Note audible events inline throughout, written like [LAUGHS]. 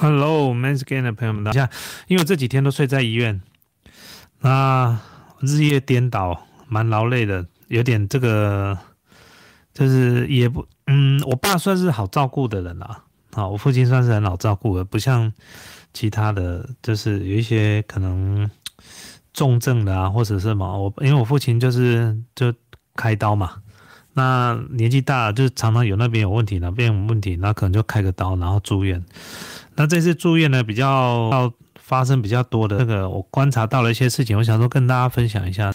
Hello，Manscan 的朋友们，大家，因为我这几天都睡在医院，那日夜颠倒，蛮劳累的，有点这个，就是也不，嗯，我爸算是好照顾的人啦，啊，我父亲算是很好照顾的，不像其他的就是有一些可能重症的啊，或者什么，我因为我父亲就是就开刀嘛。那年纪大了，就是常常有那边有问题，那边有问题，那可能就开个刀，然后住院。那这次住院呢，比较要发生比较多的那个，我观察到了一些事情，我想说跟大家分享一下。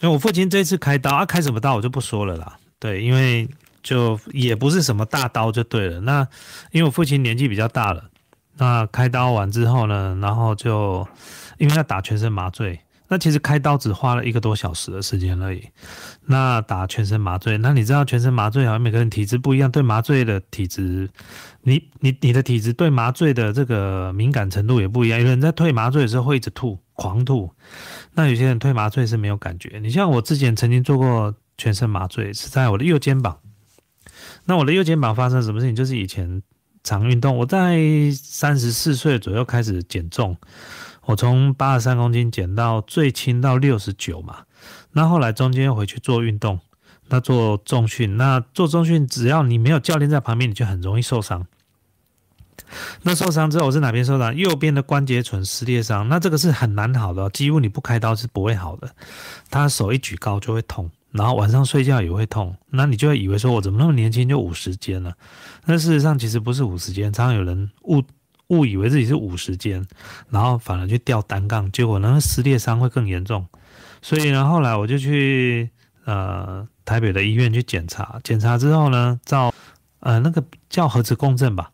因为我父亲这次开刀啊，开什么刀我就不说了啦。对，因为就也不是什么大刀就对了。那因为我父亲年纪比较大了，那开刀完之后呢，然后就因为要打全身麻醉。那其实开刀只花了一个多小时的时间而已。那打全身麻醉，那你知道全身麻醉好像每个人体质不一样，对麻醉的体质，你你你的体质对麻醉的这个敏感程度也不一样。有人在退麻醉的时候会一直吐，狂吐。那有些人退麻醉是没有感觉。你像我之前曾经做过全身麻醉，是在我的右肩膀。那我的右肩膀发生什么事情？就是以前常运动，我在三十四岁左右开始减重。我从八十三公斤减到最轻到六十九嘛，那后来中间又回去做运动，那做重训，那做重训只要你没有教练在旁边，你就很容易受伤。那受伤之后我是哪边受伤？右边的关节唇撕裂伤，那这个是很难好的，几乎你不开刀是不会好的。他手一举高就会痛，然后晚上睡觉也会痛，那你就会以为说我怎么那么年轻就五十肩了？那事实上其实不是五十肩，常常有人误。误以为自己是五十肩，然后反而去吊单杠，结果那撕裂伤会更严重。所以呢，后来我就去呃台北的医院去检查，检查之后呢，照呃那个叫核磁共振吧，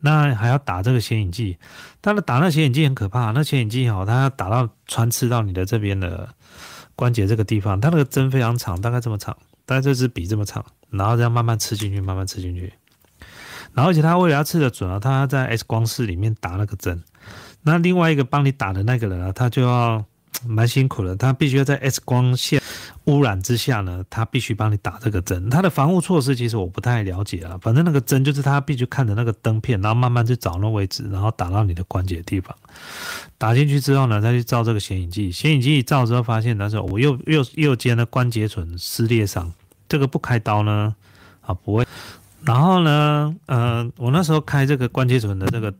那还要打这个显影剂。但是打那显影剂很可怕，那显影剂哈，它要打到穿刺到你的这边的关节这个地方，它那个针非常长，大概这么长，大概这支笔这么长，然后这样慢慢刺进去，慢慢刺进去。然后，而且他为了要刺的准啊，他在 X 光室里面打那个针。那另外一个帮你打的那个人啊，他就要蛮辛苦的，他必须要在 X 光线污染之下呢，他必须帮你打这个针。他的防护措施其实我不太了解啊，反正那个针就是他必须看着那个灯片，然后慢慢去找那位置，然后打到你的关节地方。打进去之后呢，再去照这个显影剂。显影剂一照之后，发现那时候我右右右肩的关节唇撕裂伤，这个不开刀呢，啊不会。然后呢，呃，我那时候开这个关节唇的这个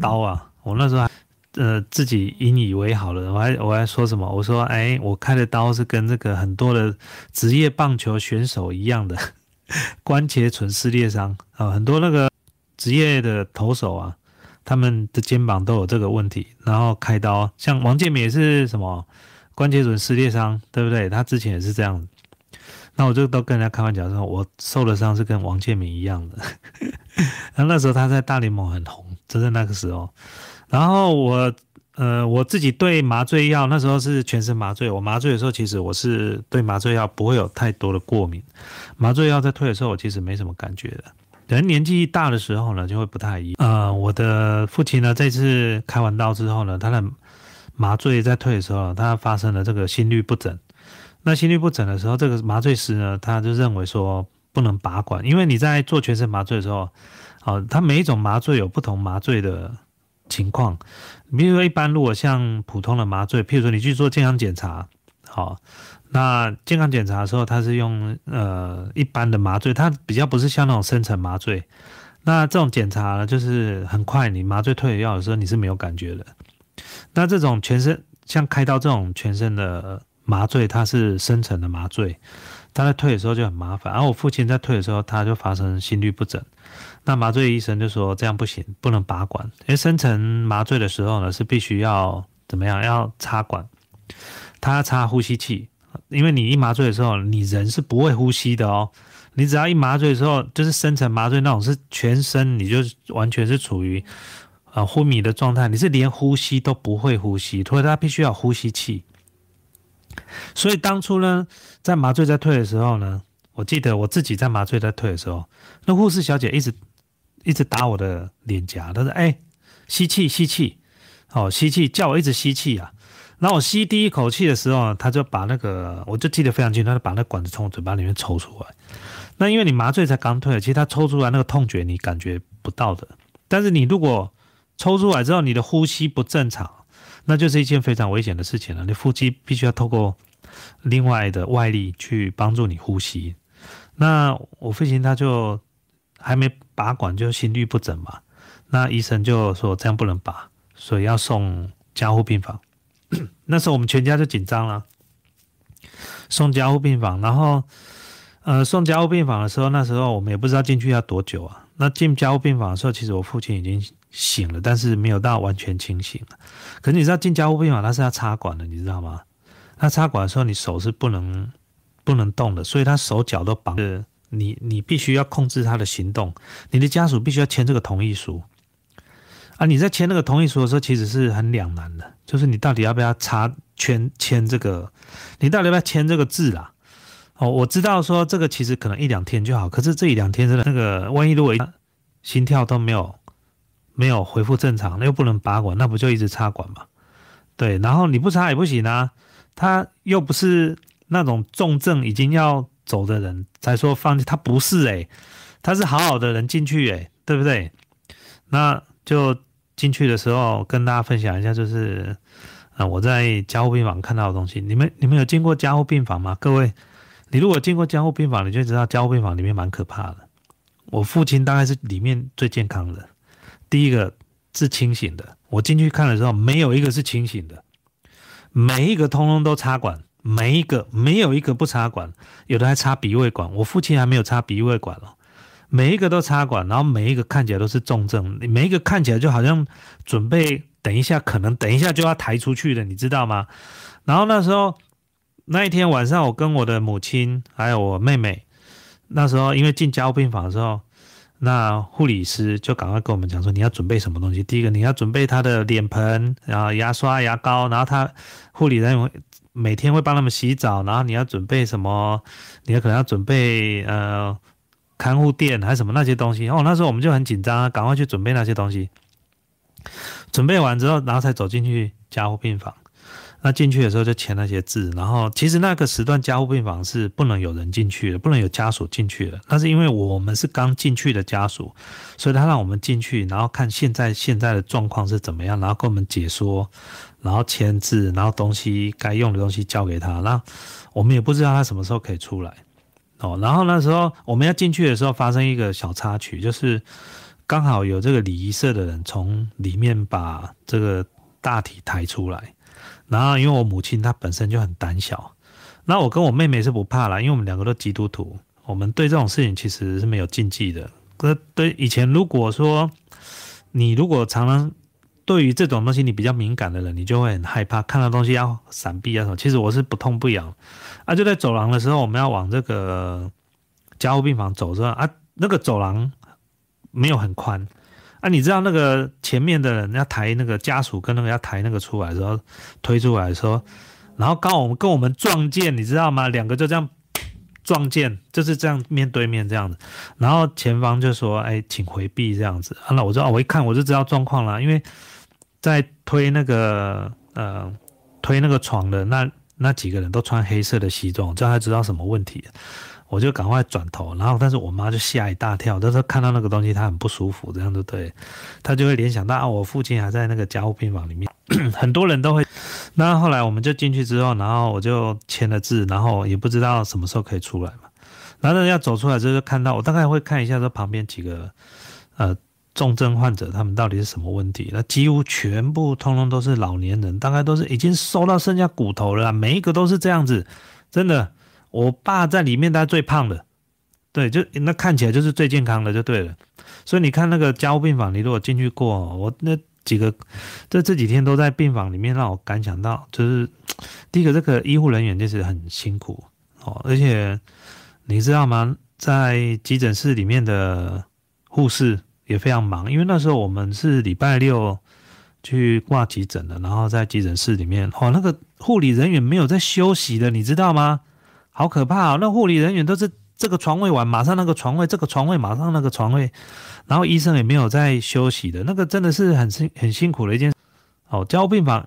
刀啊，我那时候还呃自己引以为豪了，我还我还说什么？我说，哎，我开的刀是跟这个很多的职业棒球选手一样的 [LAUGHS] 关节唇撕裂伤啊，很多那个职业的投手啊，他们的肩膀都有这个问题，然后开刀，像王建民是什么关节唇撕裂伤，对不对？他之前也是这样。那我就都跟人家开玩笑说，我受的伤是跟王建民一样的。[LAUGHS] 那那时候他在大联盟很红，就在那个时候。然后我呃我自己对麻醉药那时候是全身麻醉，我麻醉的时候其实我是对麻醉药不会有太多的过敏。麻醉药在退的时候，我其实没什么感觉的。等年纪大的时候呢，就会不太一样。呃，我的父亲呢，这次开完刀之后呢，他的麻醉在退的时候，他发生了这个心律不整。那心律不整的时候，这个麻醉师呢，他就认为说不能拔管，因为你在做全身麻醉的时候，哦，他每一种麻醉有不同麻醉的情况。比如说，一般如果像普通的麻醉，譬如说你去做健康检查，好，那健康检查的时候，它是用呃一般的麻醉，它比较不是像那种深层麻醉。那这种检查呢，就是很快，你麻醉退药的时候，你是没有感觉的。那这种全身像开刀这种全身的。麻醉它是深层的麻醉，他在退的时候就很麻烦。而我父亲在退的时候，他就发生心律不整。那麻醉医生就说这样不行，不能拔管。因为深层麻醉的时候呢，是必须要怎么样？要插管，他要插呼吸器。因为你一麻醉的时候，你人是不会呼吸的哦。你只要一麻醉的时候，就是深层麻醉那种，是全身你就完全是处于啊昏迷的状态，你是连呼吸都不会呼吸，所以他必须要呼吸器。所以当初呢，在麻醉在退的时候呢，我记得我自己在麻醉在退的时候，那护士小姐一直一直打我的脸颊，他说：“哎，吸气，吸气，哦，吸气，叫我一直吸气啊。”然后我吸第一口气的时候，他就把那个，我就记得非常清楚，他就把那管子从我嘴巴里面抽出来。那因为你麻醉才刚退，其实他抽出来那个痛觉你感觉不到的。但是你如果抽出来之后，你的呼吸不正常，那就是一件非常危险的事情了。你呼吸必须要透过另外的外力去帮助你呼吸。那我父亲他就还没拔管，就心律不整嘛。那医生就说这样不能拔，所以要送加护病房。[CLEARS THROAT] 那时候我们全家就紧张了，送加护病房。然后，呃，送加护病房的时候，那时候我们也不知道进去要多久啊。那进加护病房的时候，其实我父亲已经醒了，但是没有到完全清醒。可是你知道进加护病房他是要插管的，你知道吗？他插管的时候，你手是不能不能动的，所以他手脚都绑着。你你必须要控制他的行动，你的家属必须要签这个同意书。啊，你在签那个同意书的时候，其实是很两难的，就是你到底要不要插圈签这个，你到底要不要签这个字啦？哦，我知道说这个其实可能一两天就好，可是这一两天真的那个，万一如果心跳都没有没有恢复正常，那又不能拔管，那不就一直插管嘛？对，然后你不插也不行啊，他又不是那种重症已经要走的人才说放弃，他不是诶，他是好好的人进去诶，对不对？那就。进去的时候跟大家分享一下，就是啊，我在加护病房看到的东西。你们你们有进过加护病房吗？各位，你如果进过加护病房，你就知道加护病房里面蛮可怕的。我父亲大概是里面最健康的，第一个是清醒的。我进去看的时候，没有一个是清醒的，每一个通通都插管，每一个没有一个不插管，有的还插鼻胃管。我父亲还没有插鼻胃管哦。每一个都插管，然后每一个看起来都是重症，每一个看起来就好像准备等一下，可能等一下就要抬出去的，你知道吗？然后那时候那一天晚上，我跟我的母亲还有我妹妹，那时候因为进加护病房的时候，那护理师就赶快跟我们讲说，你要准备什么东西？第一个你要准备他的脸盆，然后牙刷、牙膏，然后他护理人员每天会帮他们洗澡，然后你要准备什么？你要可能要准备呃。看护垫还是什么那些东西哦，那时候我们就很紧张，赶快去准备那些东西。准备完之后，然后才走进去加护病房。那进去的时候就签那些字，然后其实那个时段加护病房是不能有人进去的，不能有家属进去的。那是因为我们是刚进去的家属，所以他让我们进去，然后看现在现在的状况是怎么样，然后跟我们解说，然后签字，然后东西该用的东西交给他。那我们也不知道他什么时候可以出来。哦，然后那时候我们要进去的时候，发生一个小插曲，就是刚好有这个礼仪社的人从里面把这个大体抬出来，然后因为我母亲她本身就很胆小，那我跟我妹妹是不怕啦，因为我们两个都基督徒，我们对这种事情其实是没有禁忌的。可对以前如果说你如果常常对于这种东西你比较敏感的人，你就会很害怕，看到东西要闪避啊什么。其实我是不痛不痒。啊，就在走廊的时候，我们要往这个加护病房走是吧啊，那个走廊没有很宽啊，你知道那个前面的人要抬那个家属跟那个要抬那个出来的时候，推出来的时候，然后刚我们跟我们撞见，你知道吗？两个就这样撞见，就是这样面对面这样子，然后前方就说：“哎，请回避这样子。”啊，那我知道，我一看我就知道状况了，因为在推那个呃推那个床的那。那几个人都穿黑色的西装，叫他知道什么问题。我就赶快转头，然后但是我妈就吓一大跳，但是看到那个东西她很不舒服，这样就对，她就会联想到啊，我父亲还在那个加护病房里面，[CLEARS THROAT] 很多人都会。那后来我们就进去之后，然后我就签了字，然后也不知道什么时候可以出来嘛。然后要走出来之后，看到我大概会看一下这旁边几个呃。重症患者他们到底是什么问题？那几乎全部通通都是老年人，大概都是已经瘦到剩下骨头了，每一个都是这样子，真的。我爸在里面，他最胖的，对，就那看起来就是最健康的，就对了。所以你看那个加护病房，你如果进去过，我那几个这这几天都在病房里面，让我感想到，就是第一个这个医护人员就是很辛苦哦，而且你知道吗？在急诊室里面的护士。也非常忙，因为那时候我们是礼拜六去挂急诊的，然后在急诊室里面，哦，那个护理人员没有在休息的，你知道吗？好可怕啊！那护理人员都是这个床位完，马上那个床位，这个床位马上那个床位，然后医生也没有在休息的，那个真的是很辛很辛苦的一件。哦，交病房，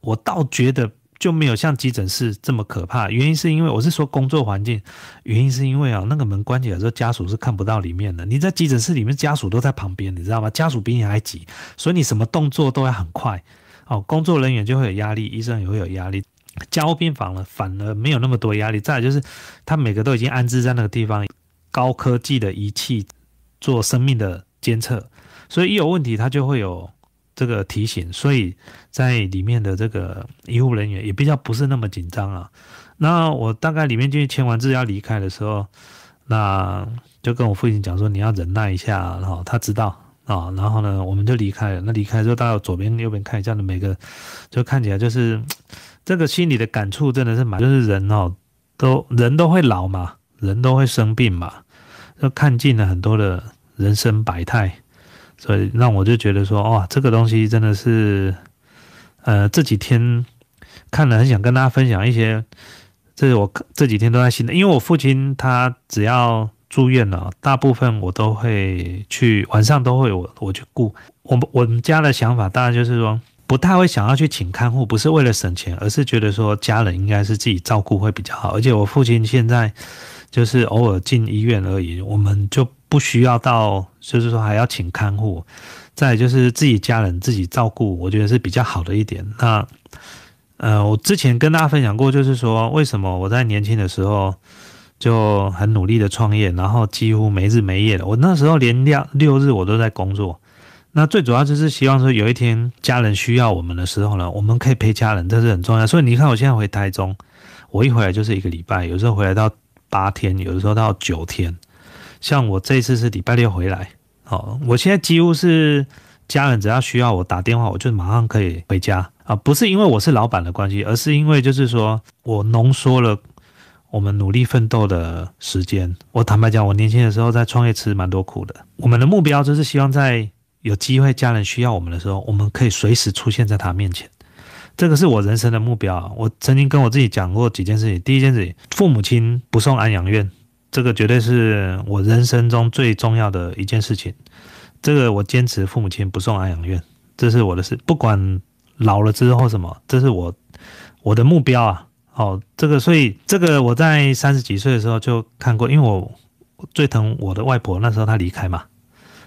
我倒觉得就没有像急诊室这么可怕。原因是因为我是说工作环境，原因是因为啊，那个门关起来之后，家属是看不到里面的。你在急诊室里面，家属都在旁边，你知道吗？家属比你还急，所以你什么动作都要很快。哦，工作人员就会有压力，医生也会有压力。加护病房了，反而没有那么多压力。再就是，他每个都已经安置在那个地方，高科技的仪器做生命的监测，所以一有问题，他就会有这个提醒。所以在里面的这个医护人员也比较不是那么紧张啊。那我大概里面进去签完字要离开的时候，那就跟我父亲讲说，你要忍耐一下，然后他知道啊。然后呢，我们就离开了。那离开之后，到左边、右边看，这样的每个就看起来就是。这个心里的感触真的是蛮，就是人哦，都人都会老嘛，人都会生病嘛，就看尽了很多的人生百态，所以让我就觉得说，哇，这个东西真的是，呃，这几天看了很想跟大家分享一些，这是我这几天都在心的，因为我父亲他只要住院了，大部分我都会去，晚上都会我我去顾，我们我们家的想法当然就是说。不太会想要去请看护，不是为了省钱，而是觉得说家人应该是自己照顾会比较好。而且我父亲现在就是偶尔进医院而已，我们就不需要到，就是说还要请看护。再就是自己家人自己照顾，我觉得是比较好的一点。那呃，我之前跟大家分享过，就是说为什么我在年轻的时候就很努力的创业，然后几乎没日没夜的。我那时候连六六日我都在工作。那最主要就是希望说，有一天家人需要我们的时候呢，我们可以陪家人，这是很重要。所以你看，我现在回台中，我一回来就是一个礼拜，有时候回来到八天，有的时候到九天。像我这次是礼拜六回来，哦，我现在几乎是家人只要需要我打电话，我就马上可以回家啊。不是因为我是老板的关系，而是因为就是说我浓缩了我们努力奋斗的时间。我坦白讲，我年轻的时候在创业吃蛮多苦的。我们的目标就是希望在有机会，家人需要我们的时候，我们可以随时出现在他面前。这个是我人生的目标。我曾经跟我自己讲过几件事情。第一件事情，父母亲不送安养院，这个绝对是我人生中最重要的一件事情。这个我坚持，父母亲不送安养院，这是我的事。不管老了之后什么，这是我我的目标啊。哦，这个，所以这个我在三十几岁的时候就看过，因为我最疼我的外婆，那时候她离开嘛。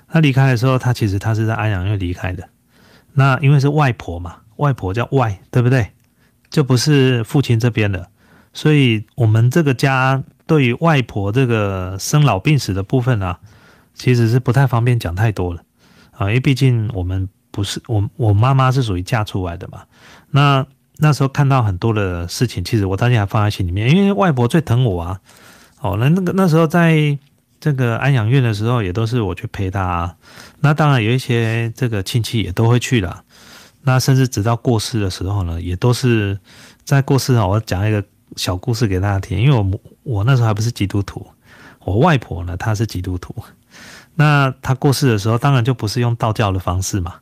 她离开的时候，她其实她是在安养院离开的。那因为是外婆嘛，外婆叫外，对不对？就不是父亲这边的，所以我们这个家对于外婆这个生老病死的部分啊，其实是不太方便讲太多了啊，因为毕竟我们不是我我妈妈是属于嫁出来的嘛。那那时候看到很多的事情，其实我当然还放在心里面，因为外婆最疼我啊。哦，那那个那时候在。这个安养院的时候，也都是我去陪他。那当然有一些这个亲戚也都会去了。那甚至直到过世的时候呢，也都是在过世啊。我讲一个小故事给大家听，因为我我那时候还不是基督徒，我外婆呢她是基督徒。那她过世的时候，当然就不是用道教的方式嘛，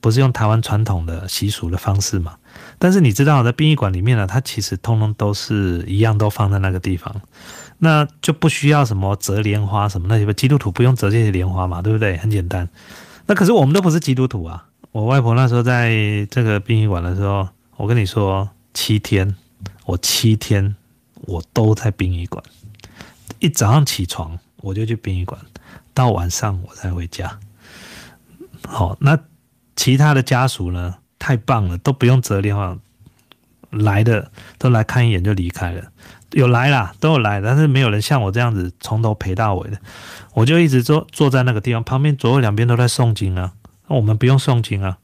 不是用台湾传统的习俗的方式嘛。但是你知道，在殡仪馆里面呢，它其实通通都是一样，都放在那个地方。那就不需要什么折莲花什么那些，基督徒不用折这些莲花嘛，对不对？很简单。那可是我们都不是基督徒啊。我外婆那时候在这个殡仪馆的时候，我跟你说，七天，我七天我都在殡仪馆。一早上起床我就去殡仪馆，到晚上我才回家。好，那其他的家属呢？太棒了，都不用折莲花，来的都来看一眼就离开了。有来啦，都有来，但是没有人像我这样子从头陪到尾的。我就一直坐坐在那个地方，旁边左右两边都在诵经啊。我们不用诵经啊，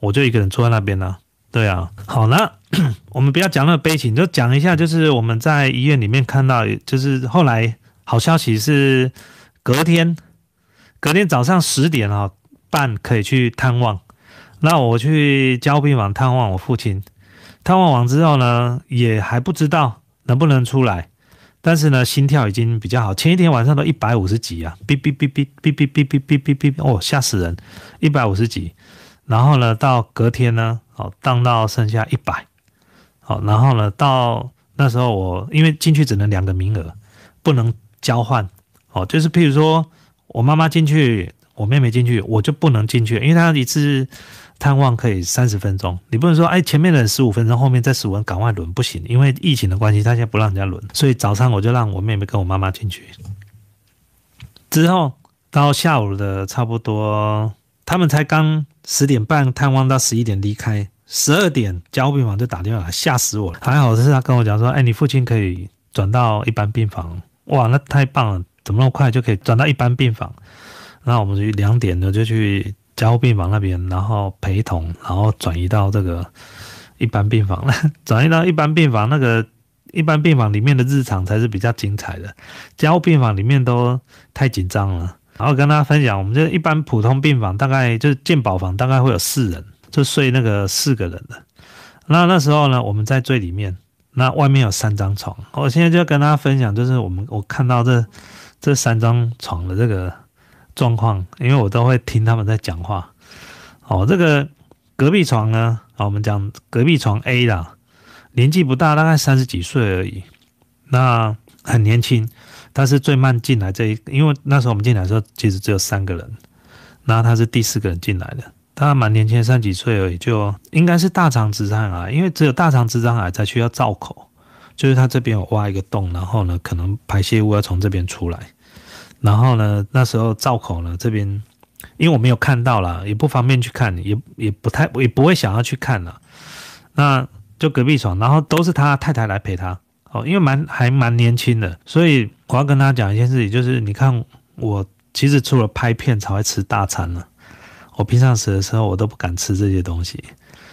我就一个人坐在那边呢。对啊，好，那 [CLEARS THROAT] 我们不要讲那个悲情，就讲一下，就是我们在医院里面看到，就是后来好消息是隔天，隔天早上十点啊半可以去探望。那我去交病房探望我父亲，探望完之后呢，也还不知道。能不能出来？但是呢，心跳已经比较好。前一天晚上都一百五十几啊，哔哔哔哔哔哔哔哔哔哔，哦，吓死人！一百五十几。然后呢，到隔天呢，哦，降到剩下一百。好，然后呢，到那时候我因为进去只能两个名额，不能交换。哦，就是譬如说我妈妈进去，我妹妹进去，我就不能进去，因为她一次探望可以三十分钟，你不能说哎前面的人十五分钟，后面再十五分赶快轮不行，因为疫情的关系，他现在不让人家轮，所以早上我就让我妹妹跟我妈妈进去，之后到下午的差不多，他们才刚十点半探望到十一点离开，十二点加护病房就打电话，吓死我了，还好是他跟我讲说，哎你父亲可以转到一般病房，哇那太棒了，怎么那么快就可以转到一般病房？那我们就两点呢就去加护病房那边，然后陪同，然后转移到这个一般病房了。[LAUGHS] 转移到一般病房，那个一般病房里面的日常才是比较精彩的，加护病房里面都太紧张了。然后跟大家分享，我们这一般普通病房大概就是健保房，大概会有四人，就睡那个四个人的。那那时候呢，我们在最里面，那外面有三张床。我现在就跟大家分享，就是我们我看到这这三张床的这个。状况，因为我都会听他们在讲话。哦，这个隔壁床呢，啊，我们讲隔壁床 A 啦，年纪不大，大概三十几岁而已，那很年轻，他是最慢进来这一，因为那时候我们进来的时候其实只有三个人，然后他是第四个人进来的，他蛮年轻，三几岁而已，就应该是大肠直肠癌，因为只有大肠直肠癌才需要造口，就是他这边有挖一个洞，然后呢，可能排泄物要从这边出来。然后呢，那时候造口呢这边，因为我没有看到了，也不方便去看，也也不太也不会想要去看了。那就隔壁床，然后都是他太太来陪他哦，因为蛮还蛮年轻的，所以我要跟他讲一件事情，就是你看我其实除了拍片才会吃大餐了，我平常时的时候我都不敢吃这些东西。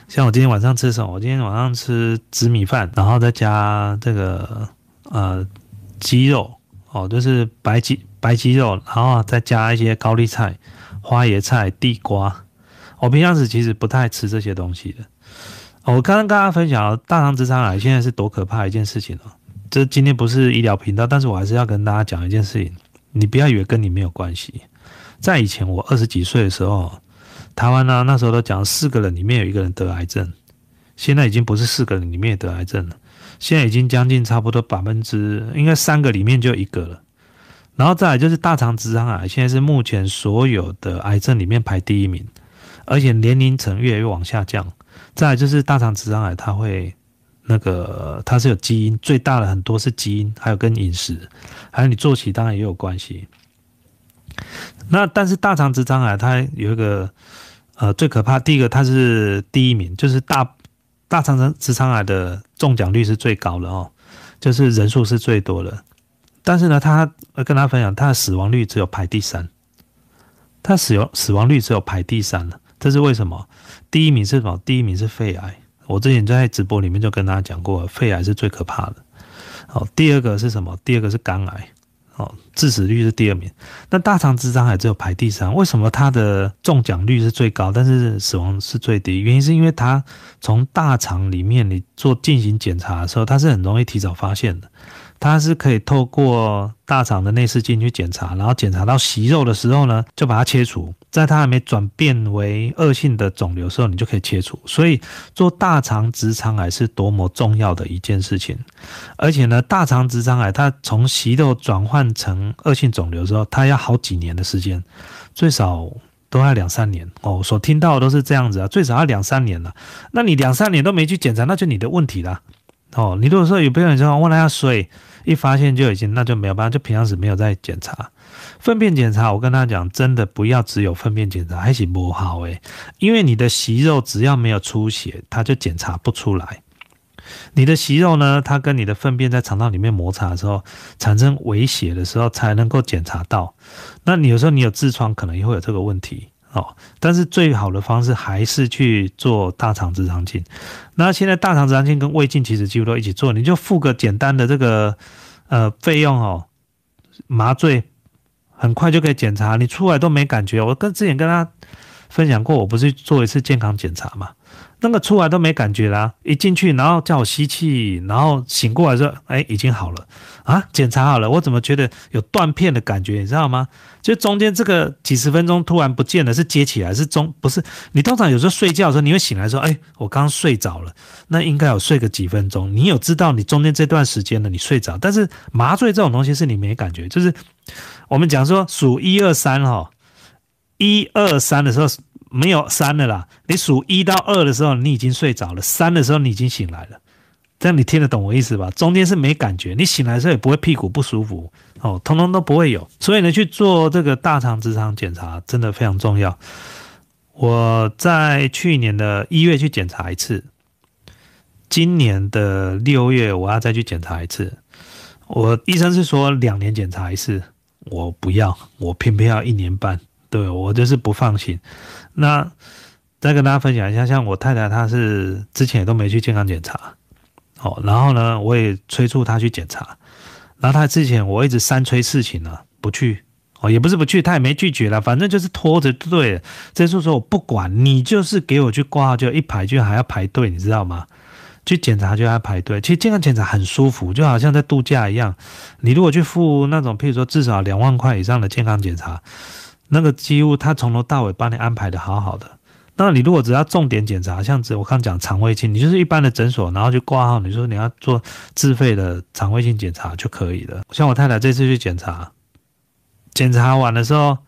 像我今天晚上吃什么？我今天晚上吃紫米饭，然后再加这个呃鸡肉哦，就是白鸡。白鸡肉，然后再加一些高丽菜、花椰菜、地瓜。我平常时其实不太吃这些东西的。我刚刚跟大家分享了大肠直肠癌现在是多可怕一件事情哦。这今天不是医疗频道，但是我还是要跟大家讲一件事情。你不要以为跟你没有关系。在以前我二十几岁的时候，台湾呢那时候都讲四个人里面有一个人得癌症，现在已经不是四个人里面得癌症了，现在已经将近差不多百分之应该三个里面就一个了。然后再来就是大肠直肠癌，现在是目前所有的癌症里面排第一名，而且年龄层越来越往下降。再就是大肠直肠癌，它会那个它是有基因，最大的很多是基因，还有跟饮食，还有你作息当然也有关系。那但是大肠直肠癌它有一个呃最可怕，第一个它是第一名，就是大大肠直肠癌的中奖率是最高的哦，就是人数是最多的。但是呢，他跟他分享，他的死亡率只有排第三，他死亡死亡率只有排第三了，这是为什么？第一名是什么？第一名是肺癌。我之前在直播里面就跟大家讲过，肺癌是最可怕的。好，第二个是什么？第二个是肝癌。哦，致死率是第二名。那大肠直肠癌只有排第三，为什么它的中奖率是最高，但是死亡是最低？原因是因为它从大肠里面你做进行检查的时候，它是很容易提早发现的。它是可以透过大肠的内视镜去检查，然后检查到息肉的时候呢，就把它切除。在它还没转变为恶性的肿瘤时候，你就可以切除。所以做大肠直肠癌是多么重要的一件事情。而且呢，大肠直肠癌它从息肉转换成恶性肿瘤之后，它要好几年的时间，最少都要两三年哦。所听到的都是这样子啊，最少要两三年了。那你两三年都没去检查，那就你的问题了哦。你如果说有朋友说问他要水。一发现就已经，那就没有办法，就平常时没有在检查粪便检查。我跟他讲，真的不要只有粪便检查，还是不好诶，因为你的息肉只要没有出血，它就检查不出来。你的息肉呢，它跟你的粪便在肠道里面摩擦的时候，产生微血的时候，才能够检查到。那你有时候你有痔疮，可能也会有这个问题。哦，但是最好的方式还是去做大肠直肠镜。那现在大肠直肠镜跟胃镜其实几乎都一起做，你就付个简单的这个呃费用哦，麻醉很快就可以检查，你出来都没感觉。我跟之前跟他分享过，我不是做一次健康检查嘛。那个出来都没感觉啦，一进去然后叫我吸气，然后醒过来说，哎，已经好了啊，检查好了，我怎么觉得有断片的感觉，你知道吗？就中间这个几十分钟突然不见了，是接起来是中不是？你通常有时候睡觉的时候你会醒来说，哎，我刚睡着了，那应该有睡个几分钟，你有知道你中间这段时间呢你睡着，但是麻醉这种东西是你没感觉，就是我们讲说数一二三哈。一二三的时候没有三的啦，你数一到二的时候你已经睡着了，三的时候你已经醒来了。这样你听得懂我意思吧？中间是没感觉，你醒来的时候也不会屁股不舒服哦，通通都不会有。所以呢，去做这个大肠直肠检查真的非常重要。我在去年的一月去检查一次，今年的六月我要再去检查一次。我医生是说两年检查一次，我不要，我偏偏要一年半，对我就是不放心。那再跟大家分享一下，像我太太她是之前也都没去健康检查。哦，然后呢，我也催促她去检查，然后她之前我一直三催四请呢，不去，哦，也不是不去，他也没拒绝了，反正就是拖着对。这次说我不管你，就是给我去挂号，就一排就还要排队，你知道吗？去检查就要排队。其实健康检查很舒服，就好像在度假一样。你如果去付那种，譬如说至少两万块以上的健康检查，那个几乎他从头到尾帮你安排的好好的。那你如果只要重点检查，像我刚讲肠胃镜，你就是一般的诊所，然后去挂号，你说你要做自费的肠胃镜检查就可以了。像我太太这次去检查，检查完的时候，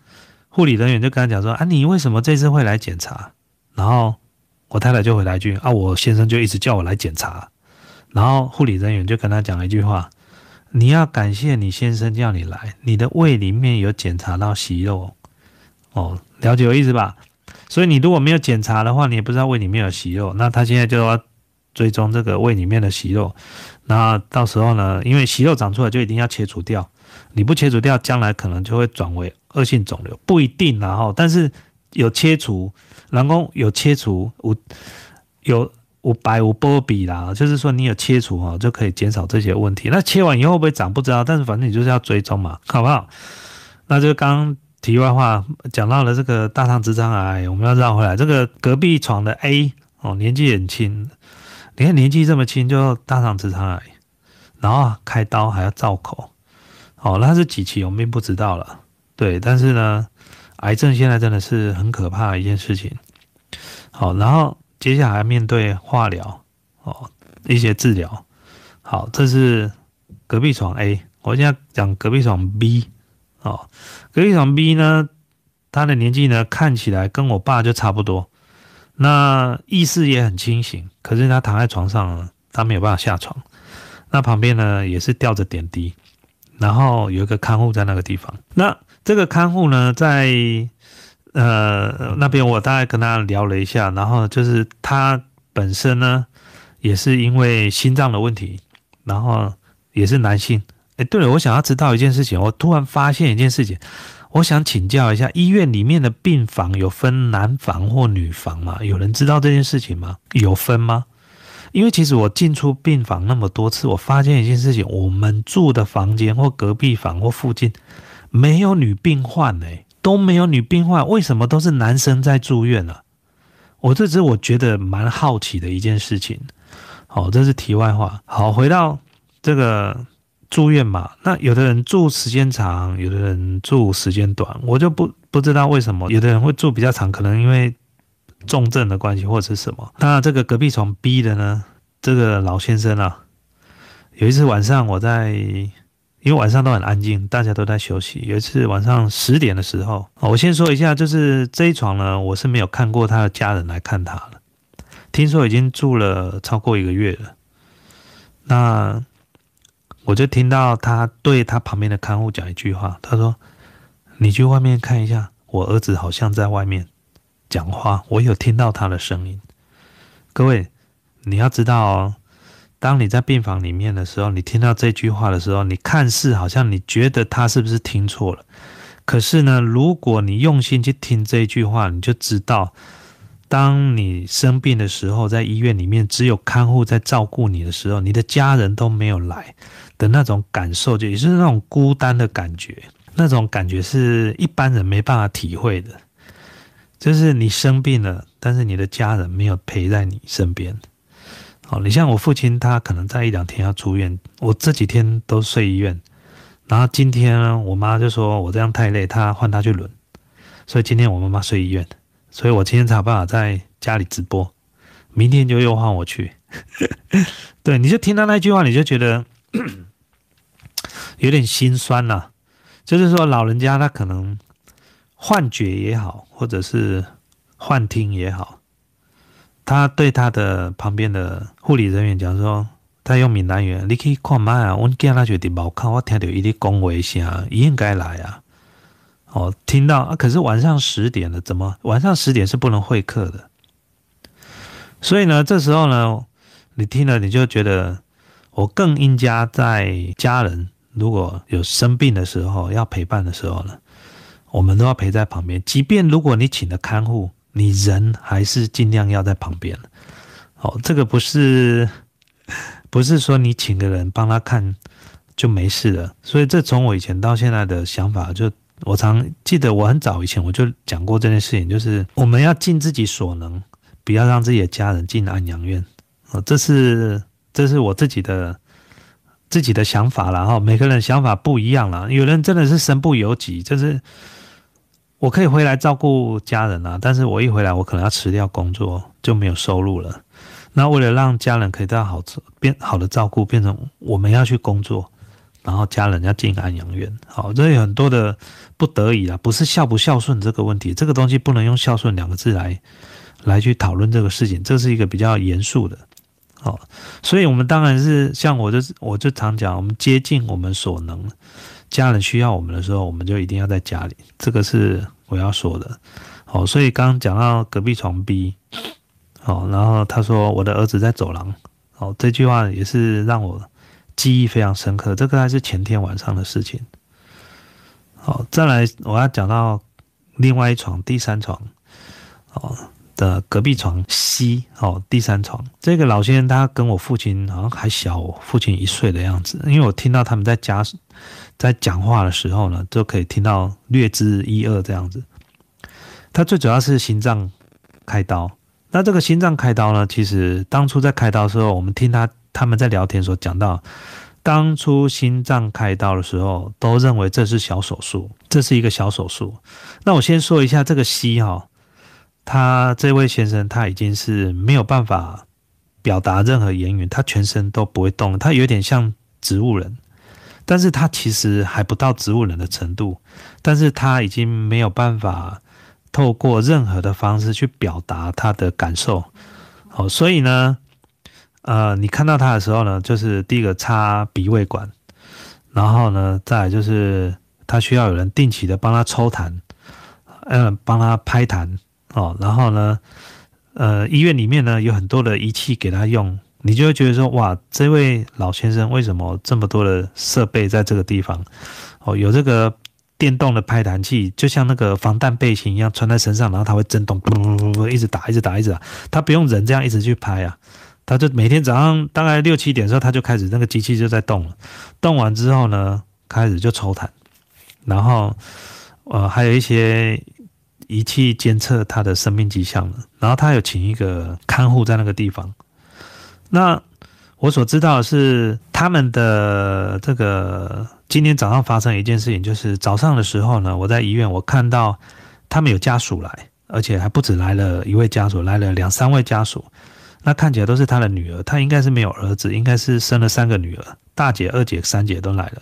护理人员就跟他讲说：“啊，你为什么这次会来检查？”然后我太太就回来一句：“啊，我先生就一直叫我来检查。”然后护理人员就跟他讲了一句话：“你要感谢你先生叫你来，你的胃里面有检查到息肉。”哦，了解我意思吧？所以你如果没有检查的话，你也不知道胃里面有息肉。那他现在就要追踪这个胃里面的息肉。那到时候呢，因为息肉长出来就一定要切除掉。你不切除掉，将来可能就会转为恶性肿瘤，不一定然后，但是有切除，然后有切除，五有五百五波比啦，就是说你有切除哈，就可以减少这些问题。那切完以后会不会长不知道，但是反正你就是要追踪嘛，好不好？那就刚。题外话，讲到了这个大肠直肠癌，我们要绕回来。这个隔壁床的 A 哦，年纪很轻，你看年纪这么轻就大肠直肠癌，然后开刀还要造口，哦，那是几期我们并不知道了。对，但是呢，癌症现在真的是很可怕的一件事情。好，然后接下来面对化疗哦，一些治疗。好，这是隔壁床 A，我现在讲隔壁床 B。哦，隔壁床 B 呢，他的年纪呢看起来跟我爸就差不多，那意识也很清醒，可是他躺在床上，他没有办法下床。那旁边呢也是吊着点滴，然后有一个看护在那个地方。那这个看护呢，在呃那边我大概跟他聊了一下，然后就是他本身呢也是因为心脏的问题，然后也是男性。对了，我想要知道一件事情。我突然发现一件事情，我想请教一下，医院里面的病房有分男房或女房吗？有人知道这件事情吗？有分吗？因为其实我进出病房那么多次，我发现一件事情：我们住的房间或隔壁房或附近没有女病患，哎，都没有女病患，为什么都是男生在住院呢？我这只是我觉得蛮好奇的一件事情。好，这是题外话。好，回到这个。住院嘛，那有的人住时间长，有的人住时间短，我就不不知道为什么有的人会住比较长，可能因为重症的关系或者是什么。那这个隔壁床 B 的呢，这个老先生啊，有一次晚上我在，因为晚上都很安静，大家都在休息。有一次晚上十点的时候，我先说一下，就是这一床呢，我是没有看过他的家人来看他了，听说已经住了超过一个月了。那。我就听到他对他旁边的看护讲一句话，他说：“你去外面看一下，我儿子好像在外面讲话，我有听到他的声音。”各位，你要知道哦，当你在病房里面的时候，你听到这句话的时候，你看似好像你觉得他是不是听错了？可是呢，如果你用心去听这句话，你就知道。当你生病的时候，在医院里面只有看护在照顾你的时候，你的家人都没有来的那种感受，就也是那种孤单的感觉，那种感觉是一般人没办法体会的。就是你生病了，但是你的家人没有陪在你身边。哦，你像我父亲，他可能在一两天要出院，我这几天都睡医院，然后今天呢，我妈就说我这样太累，她换她去轮，所以今天我妈妈睡医院。所以我今天才有办法在家里直播，明天就又换我去。[LAUGHS] 对，你就听到那句话，你就觉得有点心酸呐。就是说，老人家他可能幻觉也好，或者是幻听也好，他对他的旁边的护理人员讲说，他用闽南语，你可以看麦啊，我见他就伫门口，我听到伊咧讲话声，应该来啊。哦，听到啊，可是晚上十点了，怎么晚上十点是不能会客的？所以呢，这时候呢，你听了你就觉得，我更应加在家人如果有生病的时候要陪伴的时候呢，我们都要陪在旁边。即便如果你请了看护，你人还是尽量要在旁边。哦，这个不是不是说你请个人帮他看就没事了。所以这从我以前到现在的想法就。我常记得，我很早以前我就讲过这件事情，就是我们要尽自己所能，不要让自己的家人进安养院。哦，这是这是我自己的自己的想法了哈。每个人想法不一样了，有人真的是身不由己，就是我可以回来照顾家人啊，但是我一回来，我可能要辞掉工作，就没有收入了。那为了让家人可以得到好变好的照顾，变成我们要去工作。然后家人要进安养院，好，这有很多的不得已啊，不是孝不孝顺这个问题，这个东西不能用孝顺两个字来来去讨论这个事情，这是一个比较严肃的，好，所以我们当然是像我就是我就常讲，我们接近我们所能，家人需要我们的时候，我们就一定要在家里，这个是我要说的，好，所以刚刚讲到隔壁床 B，好，然后他说我的儿子在走廊，好，这句话也是让我。记忆非常深刻，这个还是前天晚上的事情。好，再来我要讲到另外一床第三床，哦的隔壁床 C 哦第三床，这个老先生他跟我父亲好像还小父亲一岁的样子，因为我听到他们在家在讲话的时候呢，就可以听到略知一二这样子。他最主要是心脏开刀，那这个心脏开刀呢，其实当初在开刀的时候，我们听他。他们在聊天时候讲到，当初心脏开刀的时候，都认为这是小手术，这是一个小手术。那我先说一下这个 C 哈，他这位先生他已经是没有办法表达任何言语，他全身都不会动，他有点像植物人，但是他其实还不到植物人的程度，但是他已经没有办法透过任何的方式去表达他的感受。好，所以呢。呃，你看到他的时候呢，就是第一个插鼻胃管，然后呢，再就是他需要有人定期的帮他抽痰，嗯，帮他拍痰哦，然后呢，呃，医院里面呢有很多的仪器给他用，你就会觉得说，哇，这位老先生为什么这么多的设备在这个地方？哦，有这个电动的拍弹器，就像那个防弹背心一样穿在身上，然后它会震动，嘣嘣嘣，一直打，一直打，一直打，他不用人这样一直去拍啊。他就每天早上大概六七点的时候，他就开始那个机器就在动了。动完之后呢，开始就抽痰，然后呃还有一些仪器监测他的生命迹象了。然后他有请一个看护在那个地方。那我所知道的是，他们的这个今天早上发生一件事情，就是早上的时候呢，我在医院我看到他们有家属来，而且还不止来了一位家属，来了两三位家属。那看起来都是他的女儿，他应该是没有儿子，应该是生了三个女儿，大姐、二姐、三姐都来了。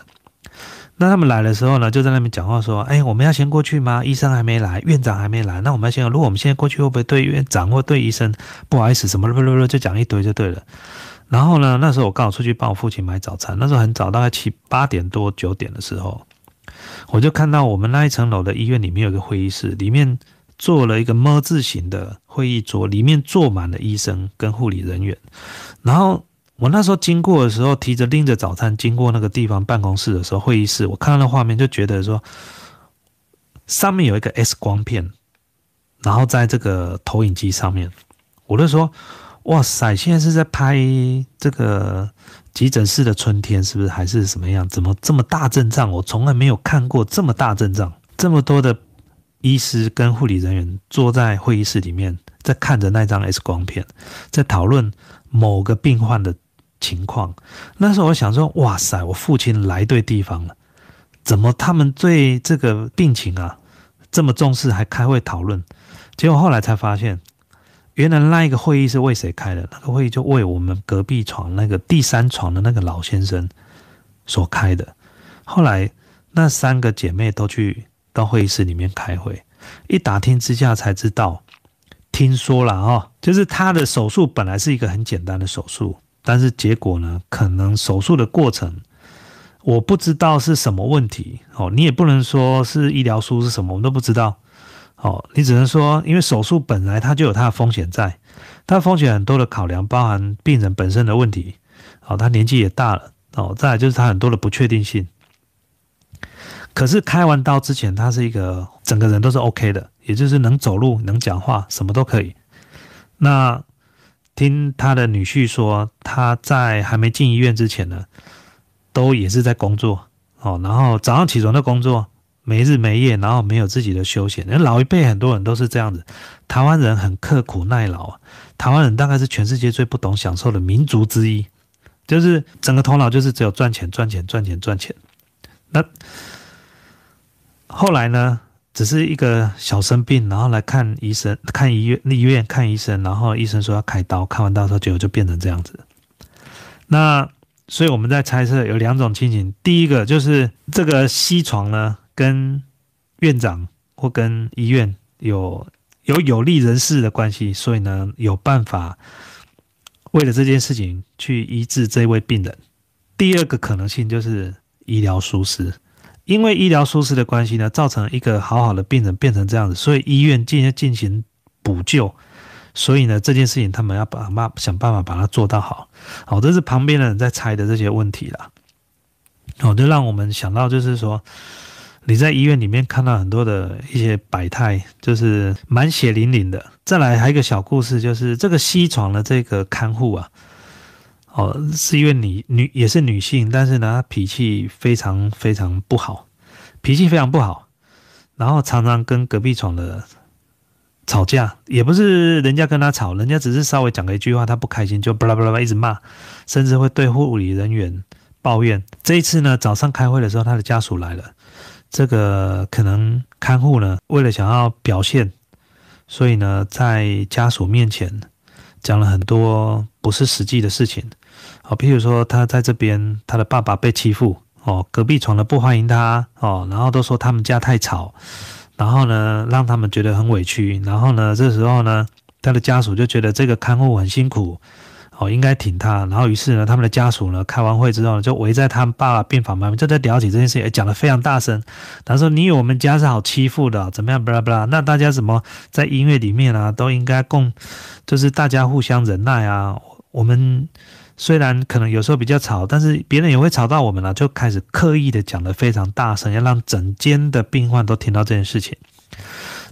那他们来的时候呢，就在那边讲话说：“哎，我们要先过去吗？医生还没来，院长还没来，那我们要先。如果我们现在过去，会不会对院长或对医生不好意思？什么不不不，就讲一堆就对了。然后呢，那时候我刚好出去帮我父亲买早餐，那时候很早，大概七八点多九点的时候，我就看到我们那一层楼的医院里面有个会议室，里面。做了一个么字形的会议桌，里面坐满了医生跟护理人员。然后我那时候经过的时候，提着拎着早餐经过那个地方办公室的时候，会议室，我看到那画面就觉得说，上面有一个 X 光片，然后在这个投影机上面，我就说，哇塞，现在是在拍这个急诊室的春天，是不是还是什么样？怎么这么大阵仗？我从来没有看过这么大阵仗，这么多的。医师跟护理人员坐在会议室里面，在看着那张 X 光片，在讨论某个病患的情况。那时候我想说：“哇塞，我父亲来对地方了，怎么他们对这个病情啊这么重视，还开会讨论？”结果后来才发现，原来那一个会议是为谁开的？那个会议就为我们隔壁床那个第三床的那个老先生所开的。后来那三个姐妹都去。到会议室里面开会，一打听之下才知道，听说了哦，就是他的手术本来是一个很简单的手术，但是结果呢，可能手术的过程我不知道是什么问题哦，你也不能说是医疗书是什么，我们都不知道哦，你只能说，因为手术本来它就有它的风险在，它风险很多的考量，包含病人本身的问题，哦，他年纪也大了哦，再来就是他很多的不确定性。可是开完刀之前，他是一个整个人都是 OK 的，也就是能走路、能讲话，什么都可以。那听他的女婿说，他在还没进医院之前呢，都也是在工作哦，然后早上起床的工作，没日没夜，然后没有自己的休闲。那老一辈很多人都是这样子，台湾人很刻苦耐劳啊，台湾人大概是全世界最不懂享受的民族之一，就是整个头脑就是只有赚钱、赚钱、赚钱、赚钱。那。后来呢，只是一个小生病，然后来看医生，看医院，医院看医生，然后医生说要开刀，开完刀之后结果就变成这样子。那所以我们在猜测有两种情形，第一个就是这个西床呢跟院长或跟医院有有有利人士的关系，所以呢有办法为了这件事情去医治这位病人。第二个可能性就是医疗疏失。因为医疗疏失的关系呢，造成一个好好的病人变成这样子，所以医院进行进行补救，所以呢这件事情他们要把办想办法把它做到好，好，这是旁边的人在猜的这些问题啦，哦，就让我们想到就是说你在医院里面看到很多的一些百态，就是蛮血淋淋的。再来还有一个小故事，就是这个西床的这个看护啊。哦，是因为女女也是女性，但是呢，她脾气非常非常不好，脾气非常不好，然后常常跟隔壁床的吵架，也不是人家跟她吵，人家只是稍微讲了一句话，她不开心就巴拉巴拉巴拉一直骂，甚至会对护理人员抱怨。这一次呢，早上开会的时候，她的家属来了，这个可能看护呢，为了想要表现，所以呢，在家属面前讲了很多不是实际的事情。哦，譬如说他在这边，他的爸爸被欺负，哦，隔壁床的不欢迎他，哦，然后都说他们家太吵，然后呢，让他们觉得很委屈，然后呢，这时候呢，他的家属就觉得这个看护很辛苦，哦，应该挺他，然后于是呢，他们的家属呢，开完会之后呢，就围在他们爸爸病房旁边，就在聊起这件事情，讲得非常大声，他说：“你以为我们家是好欺负的，怎么样？巴拉巴拉，那大家怎么在音乐里面啊，都应该共，就是大家互相忍耐啊，我们。”虽然可能有时候比较吵，但是别人也会吵到我们了，就开始刻意的讲的非常大声，要让整间的病患都听到这件事情。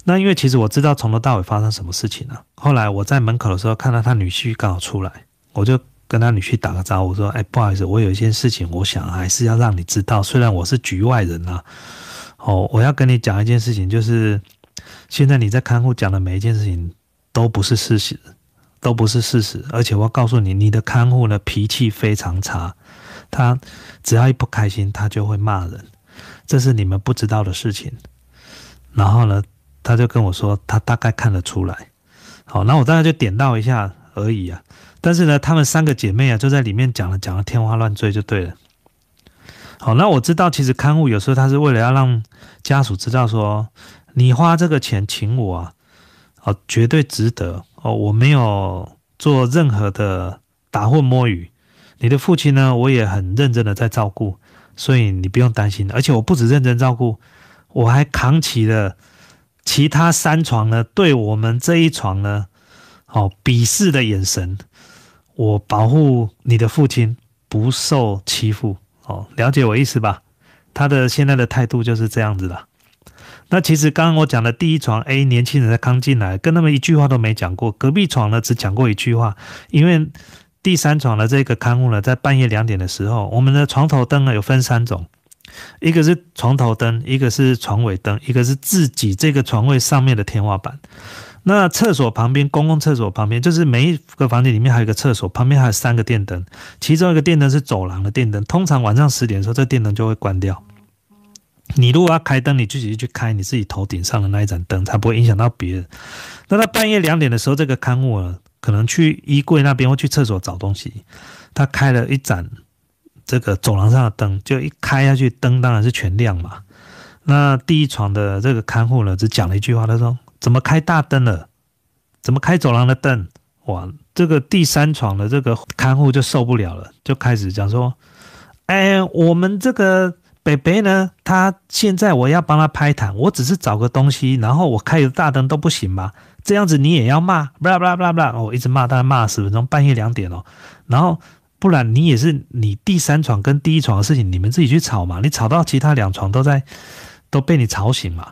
那因为其实我知道从头到尾发生什么事情了。后来我在门口的时候看到他女婿刚好出来，我就跟他女婿打个招呼，说：“哎，不好意思，我有一件事情，我想还是要让你知道。虽然我是局外人呐，哦，我要跟你讲一件事情，就是现在你在看护讲的每一件事情都不是事实。”都不是事实，而且我告诉你，你的看护呢脾气非常差，他只要一不开心，他就会骂人，这是你们不知道的事情。然后呢，他就跟我说，他大概看得出来。好，那我大概就点到一下而已啊。但是呢，他们三个姐妹啊，就在里面讲了讲了天花乱坠就对了。好，那我知道，其实看护有时候他是为了要让家属知道说，你花这个钱请我啊，哦，绝对值得。哦，我没有做任何的打混摸鱼。你的父亲呢，我也很认真的在照顾，所以你不用担心。而且我不止认真照顾，我还扛起了其他三床呢，对我们这一床呢，哦，鄙视的眼神。我保护你的父亲不受欺负。哦，了解我意思吧？他的现在的态度就是这样子的。那其实刚刚我讲的第一床 A 年轻人才刚进来，跟他们一句话都没讲过。隔壁床呢只讲过一句话，因为第三床的这个看护呢，在半夜两点的时候，我们的床头灯呢有分三种，一个是床头灯，一个是床尾灯，一个是自己这个床位上面的天花板。那厕所旁边，公共厕所旁边，就是每一个房间里面还有一个厕所，旁边还有三个电灯，其中一个电灯是走廊的电灯，通常晚上十点的时候，这电灯就会关掉。你如果要开灯，你自己去开你自己头顶上的那一盏灯，才不会影响到别人。那他半夜两点的时候，这个看护呢，可能去衣柜那边或去厕所找东西，他开了一盏这个走廊上的灯，就一开下去，灯当然是全亮嘛。那第一床的这个看护呢，只讲了一句话，他说：“怎么开大灯了？怎么开走廊的灯？”哇，这个第三床的这个看护就受不了了，就开始讲说：“哎，我们这个北北呢，他现在我要帮他拍谈，我只是找个东西，然后我开着大灯都不行吗？这样子你也要骂？不啦不啦不啦不啦！我一直骂，大概骂十分钟，半夜两点哦，然后。”不然你也是你第三床跟第一床的事情，你们自己去吵嘛。你吵到其他两床都在都被你吵醒嘛？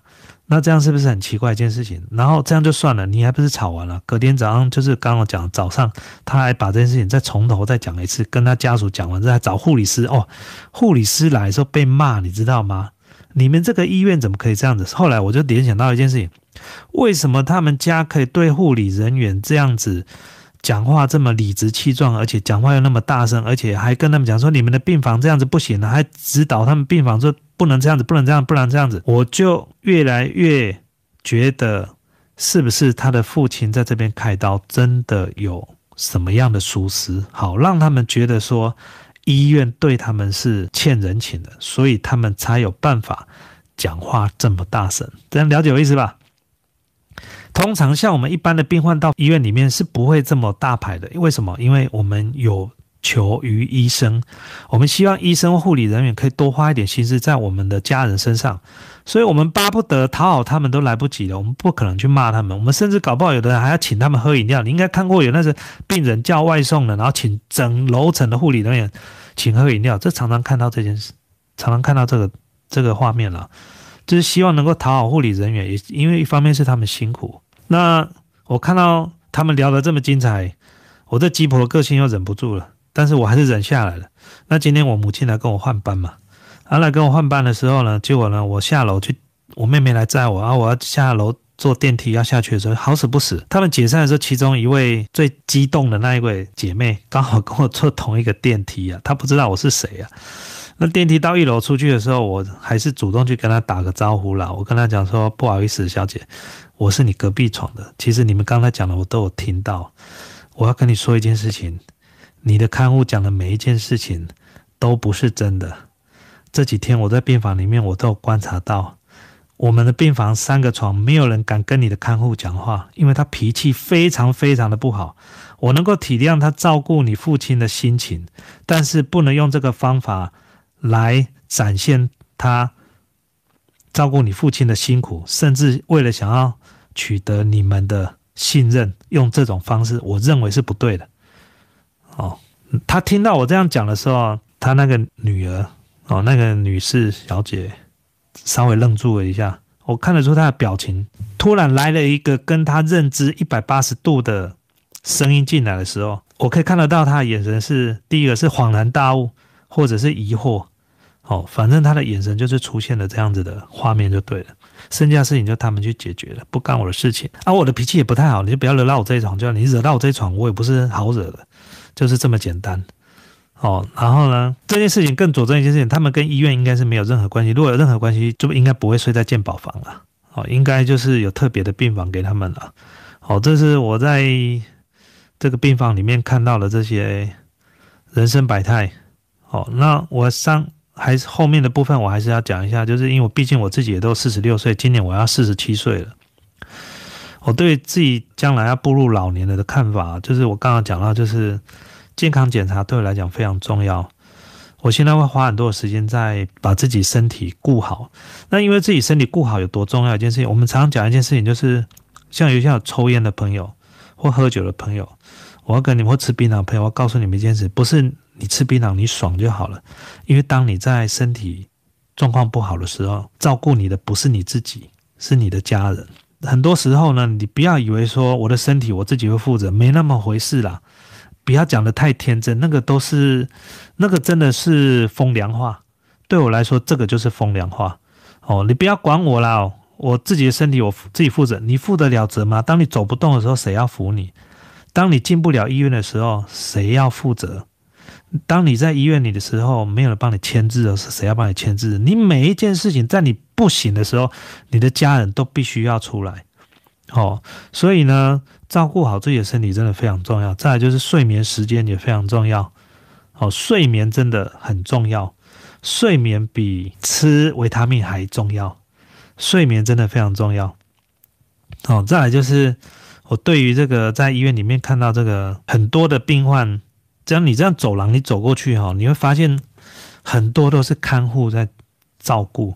那这样是不是很奇怪？一件事情？然后这样就算了，你还不是吵完了？隔天早上就是刚刚讲早上，他还把这件事情再从头再讲一次，跟他家属讲完再找护理师哦。护理师来的时候被骂，你知道吗？你们这个医院怎么可以这样子？后来我就联想到一件事情：为什么他们家可以对护理人员这样子？讲话这么理直气壮，而且讲话又那么大声，而且还跟他们讲说你们的病房这样子不行了，还指导他们病房说不能这样子，不能这样，不能这样子。我就越来越觉得，是不是他的父亲在这边开刀真的有什么样的疏失，好让他们觉得说医院对他们是欠人情的，所以他们才有办法讲话这么大声。这样了解我意思吧？通常像我们一般的病患到医院里面是不会这么大牌的，为什么？因为我们有求于医生，我们希望医生护理人员可以多花一点心思在我们的家人身上，所以我们巴不得讨好他们都来不及了，我们不可能去骂他们，我们甚至搞不好有的人还要请他们喝饮料。你应该看过有那些病人叫外送的，然后请整楼层的护理人员请喝饮料，这常常看到这件事，常常看到这个这个画面了，就是希望能够讨好护理人员，也因为一方面是他们辛苦。那我看到他们聊得这么精彩，我这鸡婆的个性又忍不住了，但是我还是忍下来了。那今天我母亲来跟我换班嘛，她来跟我换班的时候呢，结果呢，我下楼去，我妹妹来载我，然后我要下楼坐电梯要下去的时候，好死不死，他们解散的时候，其中一位最激动的那一位姐妹刚好跟我坐同一个电梯啊，她不知道我是谁啊。那电梯到一楼出去的时候，我还是主动去跟她打个招呼了，我跟她讲说不好意思，小姐。我是你隔壁床的，其实你们刚才讲的我都有听到。我要跟你说一件事情，你的看护讲的每一件事情都不是真的。这几天我在病房里面，我都有观察到，我们的病房三个床没有人敢跟你的看护讲话，因为他脾气非常非常的不好。我能够体谅他照顾你父亲的心情，但是不能用这个方法来展现他照顾你父亲的辛苦，甚至为了想要。取得你们的信任，用这种方式，我认为是不对的。哦，他听到我这样讲的时候，他那个女儿，哦，那个女士小姐，稍微愣住了一下。我看得出她的表情，突然来了一个跟她认知一百八十度的声音进来的时候，我可以看得到她的眼神是第一个是恍然大悟，或者是疑惑。哦，反正她的眼神就是出现了这样子的画面就对了。剩下事情就他们去解决了，不干我的事情。啊，我的脾气也不太好，你就不要惹到我这一床。就你惹到我这一床，我也不是好惹的，就是这么简单。哦，然后呢，这件事情更佐证一件事情，他们跟医院应该是没有任何关系。如果有任何关系，就应该不会睡在健保房了。哦，应该就是有特别的病房给他们了。哦，这是我在这个病房里面看到的这些人生百态。哦，那我上。还是后面的部分，我还是要讲一下，就是因为我毕竟我自己也都四十六岁，今年我要四十七岁了。我对自己将来要步入老年了的看法，就是我刚刚讲到，就是健康检查对我来讲非常重要。我现在会花很多的时间在把自己身体顾好。那因为自己身体顾好有多重要一件事情，我们常常讲一件事情，就是像有些有抽烟的朋友或喝酒的朋友，我要跟你们或吃槟榔朋友，我告诉你们一件事，不是。你吃槟榔，你爽就好了。因为当你在身体状况不好的时候，照顾你的不是你自己，是你的家人。很多时候呢，你不要以为说我的身体我自己会负责，没那么回事啦。不要讲的太天真，那个都是那个真的是风凉话。对我来说，这个就是风凉话。哦，你不要管我啦，我自己的身体我自己负责。你负得了责吗？当你走不动的时候，谁要扶你？当你进不了医院的时候，谁要负责？当你在医院里的时候，没有人帮你签字的是谁要帮你签字？你每一件事情，在你不行的时候，你的家人都必须要出来。哦，所以呢，照顾好自己的身体真的非常重要。再来就是睡眠时间也非常重要。哦，睡眠真的很重要，睡眠比吃维他命还重要。睡眠真的非常重要。好，再来就是我对于这个在医院里面看到这个很多的病患，只要你这样走廊你走过去哈，你会发现很多都是看护在照顾，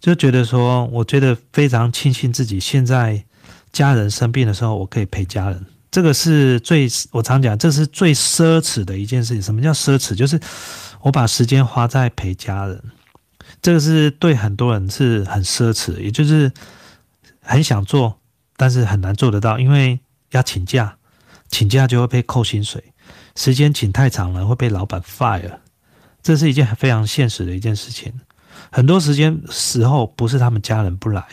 就觉得说，我觉得非常庆幸自己现在家人生病的时候，我可以陪家人。这个是最我常讲，这是最奢侈的一件事情。什么叫奢侈？就是我把时间花在陪家人，这个是对很多人是很奢侈，也就是很想做，但是很难做得到，因为要请假，请假就会被扣薪水，时间请太长了会被老板 fire，这是一件非常现实的一件事情。很多时间时候不是他们家人不来。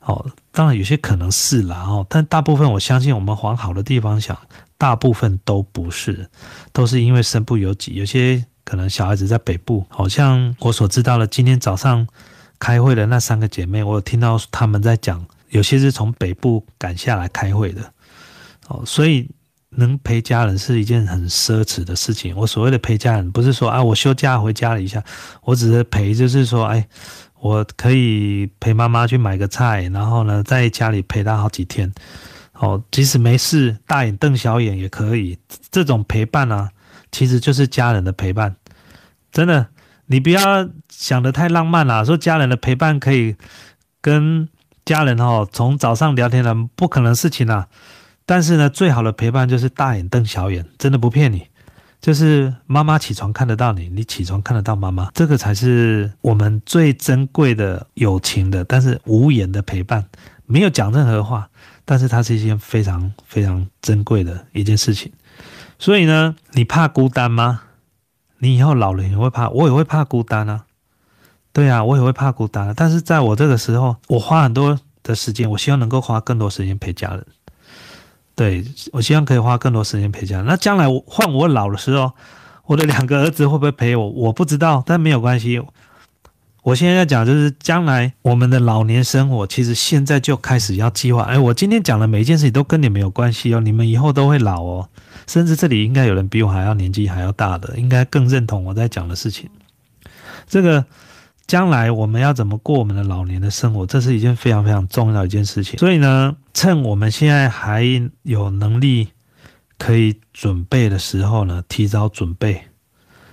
哦，当然有些可能是啦哦，但大部分我相信我们往好的地方想，大部分都不是，都是因为身不由己。有些可能小孩子在北部，好像我所知道的，今天早上开会的那三个姐妹，我有听到他们在讲，有些是从北部赶下来开会的。哦，所以能陪家人是一件很奢侈的事情。我所谓的陪家人，不是说啊我休假回家了一下，我只是陪，就是说哎。我可以陪妈妈去买个菜，然后呢，在家里陪她好几天。哦，即使没事，大眼瞪小眼也可以。这种陪伴啊，其实就是家人的陪伴。真的，你不要想的太浪漫了。说家人的陪伴可以跟家人哦，从早上聊天的不可能事情啊。但是呢，最好的陪伴就是大眼瞪小眼，真的不骗你。就是妈妈起床看得到你，你起床看得到妈妈，这个才是我们最珍贵的友情的，但是无言的陪伴，没有讲任何话，但是它是一件非常非常珍贵的一件事情。所以呢，你怕孤单吗？你以后老了也会怕，我也会怕孤单啊。对啊，我也会怕孤单，但是在我这个时候，我花很多的时间，我希望能够花更多时间陪家人。对，我希望可以花更多时间陪家。那将来我换我老的时候，我的两个儿子会不会陪我？我不知道，但没有关系。我现在在讲就是将来我们的老年生活，其实现在就开始要计划。哎，我今天讲的每一件事情都跟你们有关系哦。你们以后都会老哦，甚至这里应该有人比我还要年纪还要大的，应该更认同我在讲的事情。这个。将来我们要怎么过我们的老年的生活，这是一件非常非常重要的一件事情。所以呢，趁我们现在还有能力可以准备的时候呢，提早准备。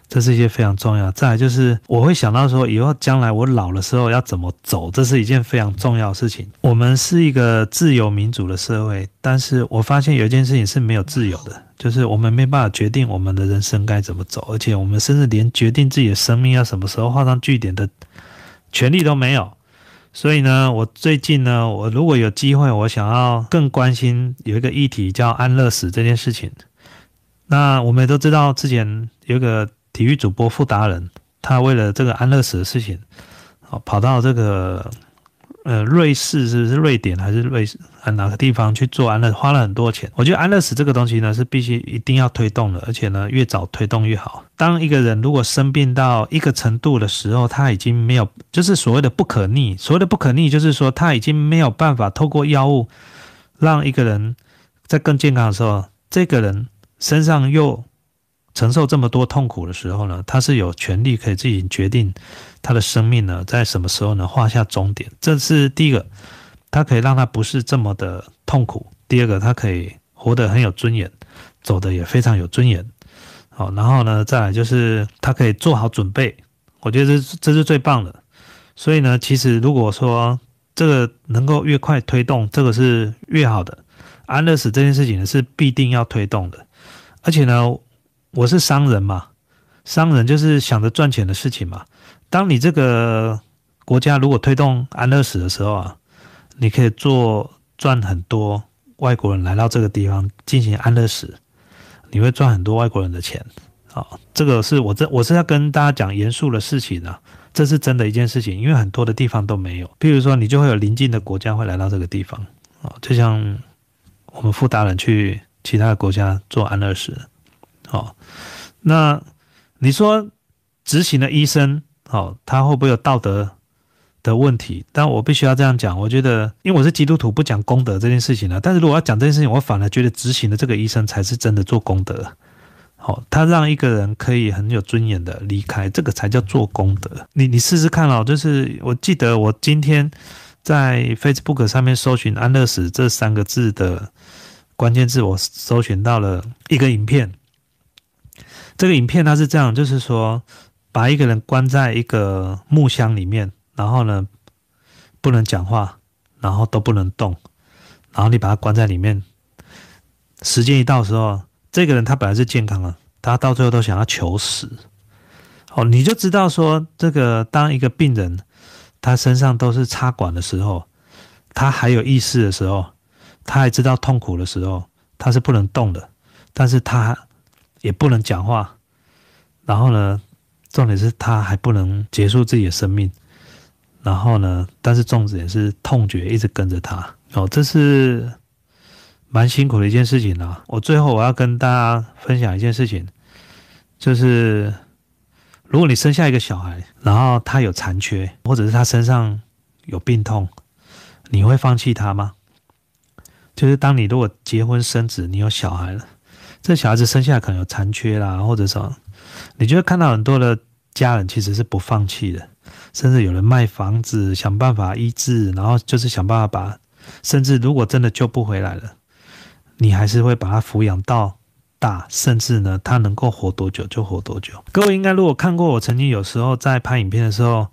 这是一件非常重要。再来就是，我会想到说，以后将来我老的时候要怎么走，这是一件非常重要的事情。我们是一个自由民主的社会，但是我发现有一件事情是没有自由的，就是我们没办法决定我们的人生该怎么走，而且我们甚至连决定自己的生命要什么时候画上句点的权利都没有。所以呢，我最近呢，我如果有机会，我想要更关心有一个议题叫安乐死这件事情。那我们也都知道，之前有个。体育主播傅达人，他为了这个安乐死的事情，跑到这个呃瑞士，是不是瑞典还是瑞士啊哪个地方去做安乐，花了很多钱。我觉得安乐死这个东西呢，是必须一定要推动的，而且呢，越早推动越好。当一个人如果生病到一个程度的时候，他已经没有，就是所谓的不可逆。所谓的不可逆，就是说他已经没有办法透过药物让一个人在更健康的时候，这个人身上又。承受这么多痛苦的时候呢，他是有权利可以自己决定他的生命呢，在什么时候呢画下终点。这是第一个，他可以让他不是这么的痛苦。第二个，他可以活得很有尊严，走的也非常有尊严。好，然后呢，再来就是他可以做好准备。我觉得这这是最棒的。所以呢，其实如果说这个能够越快推动，这个是越好的。安乐死这件事情呢，是必定要推动的，而且呢。我是商人嘛，商人就是想着赚钱的事情嘛。当你这个国家如果推动安乐死的时候啊，你可以做赚很多外国人来到这个地方进行安乐死，你会赚很多外国人的钱。好，这个是我这我是要跟大家讲严肃的事情啊，这是真的一件事情，因为很多的地方都没有。譬如说，你就会有邻近的国家会来到这个地方啊，就像我们富达人去其他的国家做安乐死。好，那你说执行的医生，好，他会不会有道德的问题？但我必须要这样讲，我觉得，因为我是基督徒，不讲功德这件事情呢。但是如果要讲这件事情，我反而觉得执行的这个医生才是真的做功德。好，他让一个人可以很有尊严的离开，这个才叫做功德。你你试试看哦，就是我记得我今天在 Facebook 上面搜寻“安乐死”这三个字的关键字，我搜寻到了一个影片。这个影片它是这样，就是说把一个人关在一个木箱里面，然后呢不能讲话，然后都不能动，然后你把他关在里面，时间一到时候，这个人他本来是健康的，他到最后都想要求死。哦，你就知道说，这个当一个病人他身上都是插管的时候，他还有意识的时候，他还知道痛苦的时候，他是不能动的，但是他。也不能讲话，然后呢，重点是他还不能结束自己的生命，然后呢，但是粽子也是痛觉一直跟着他哦，这是蛮辛苦的一件事情啊。我最后我要跟大家分享一件事情，就是如果你生下一个小孩，然后他有残缺，或者是他身上有病痛，你会放弃他吗？就是当你如果结婚生子，你有小孩了。这小孩子生下来可能有残缺啦，或者什么，你就会看到很多的家人其实是不放弃的，甚至有人卖房子想办法医治，然后就是想办法把，甚至如果真的救不回来了，你还是会把他抚养到大，甚至呢他能够活多久就活多久。各位应该如果看过我曾经有时候在拍影片的时候，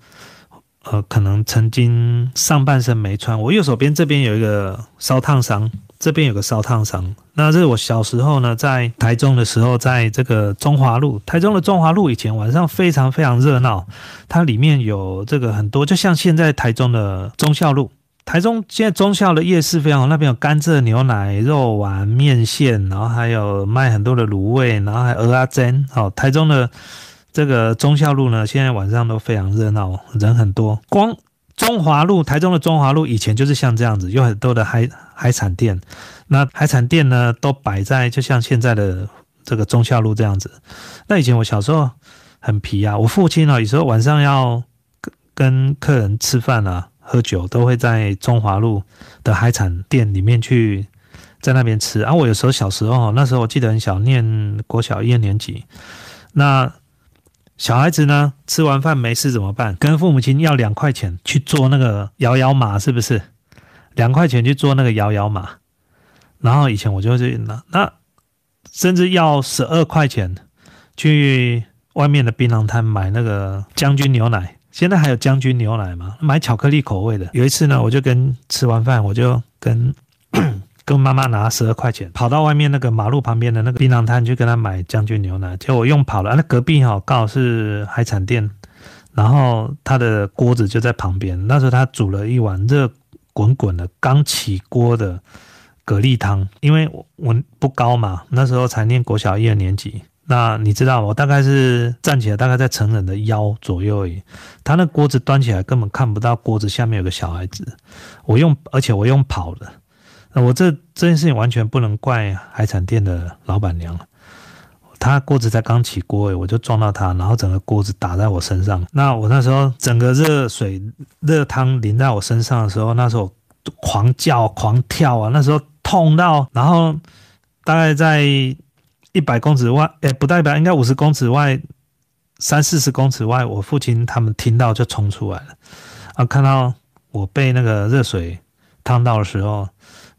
呃，可能曾经上半身没穿，我右手边这边有一个烧烫伤。这边有个烧烫伤，那是我小时候呢，在台中的时候，在这个中华路，台中的中华路以前晚上非常非常热闹，它里面有这个很多，就像现在台中的忠孝路，台中现在忠孝的夜市非常好，那边有甘蔗牛奶、肉丸、面线，然后还有卖很多的卤味，然后还鹅阿珍，好，台中的这个忠孝路呢，现在晚上都非常热闹，人很多，光。中华路，台中的中华路以前就是像这样子，有很多的海海产店。那海产店呢，都摆在就像现在的这个中孝路这样子。那以前我小时候很皮啊，我父亲啊，有时候晚上要跟跟客人吃饭啊、喝酒，都会在中华路的海产店里面去在那边吃。啊，我有时候小时候，那时候我记得很小，念国小一二年级，那。小孩子呢，吃完饭没事怎么办？跟父母亲要两块钱去做那个摇摇马，是不是？两块钱去做那个摇摇马。然后以前我就是那那，甚至要十二块钱去外面的槟榔摊买那个将军牛奶。现在还有将军牛奶吗？买巧克力口味的。有一次呢，我就跟吃完饭，我就跟。跟妈妈拿十二块钱，跑到外面那个马路旁边的那个槟榔摊去跟他买将军牛奶，结果我用跑了。那隔壁哈刚好是海产店，然后他的锅子就在旁边。那时候他煮了一碗热滚滚的刚起锅的蛤蜊汤，因为我不高嘛，那时候才念国小一二年级。那你知道我大概是站起来大概在成人的腰左右而已。他那锅子端起来根本看不到锅子下面有个小孩子。我用，而且我用跑的。那我这这件事情完全不能怪海产店的老板娘了，她锅子才刚起锅我就撞到她，然后整个锅子打在我身上。那我那时候整个热水热汤淋在我身上的时候，那时候狂叫狂跳啊，那时候痛到，然后大概在一百公尺外，哎，不代表应该五十公尺外，三四十公尺外，我父亲他们听到就冲出来了，啊，看到我被那个热水烫到的时候。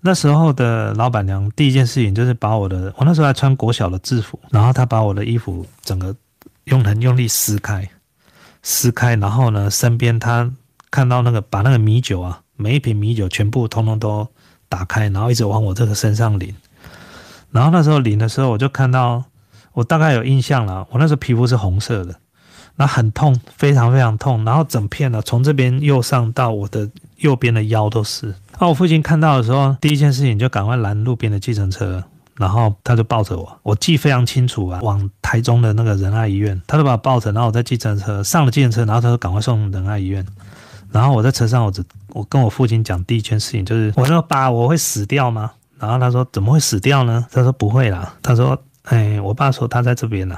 那时候的老板娘第一件事情就是把我的，我那时候还穿国小的制服，然后她把我的衣服整个用很用力撕开，撕开，然后呢，身边她看到那个把那个米酒啊，每一瓶米酒全部通通都打开，然后一直往我这个身上淋，然后那时候淋的时候，我就看到我大概有印象了，我那时候皮肤是红色的。那很痛，非常非常痛，然后整片呢，从这边右上到我的右边的腰都是。那我父亲看到的时候，第一件事情就赶快拦路边的计程车，然后他就抱着我，我记非常清楚啊，往台中的那个仁爱医院，他就把我抱着，然后我在计程车上了计程车，然后他说赶快送仁爱医院，然后我在车上，我只我跟我父亲讲第一件事情就是，我说爸，我会死掉吗？然后他说怎么会死掉呢？他说不会啦，他说哎，我爸说他在这边呢。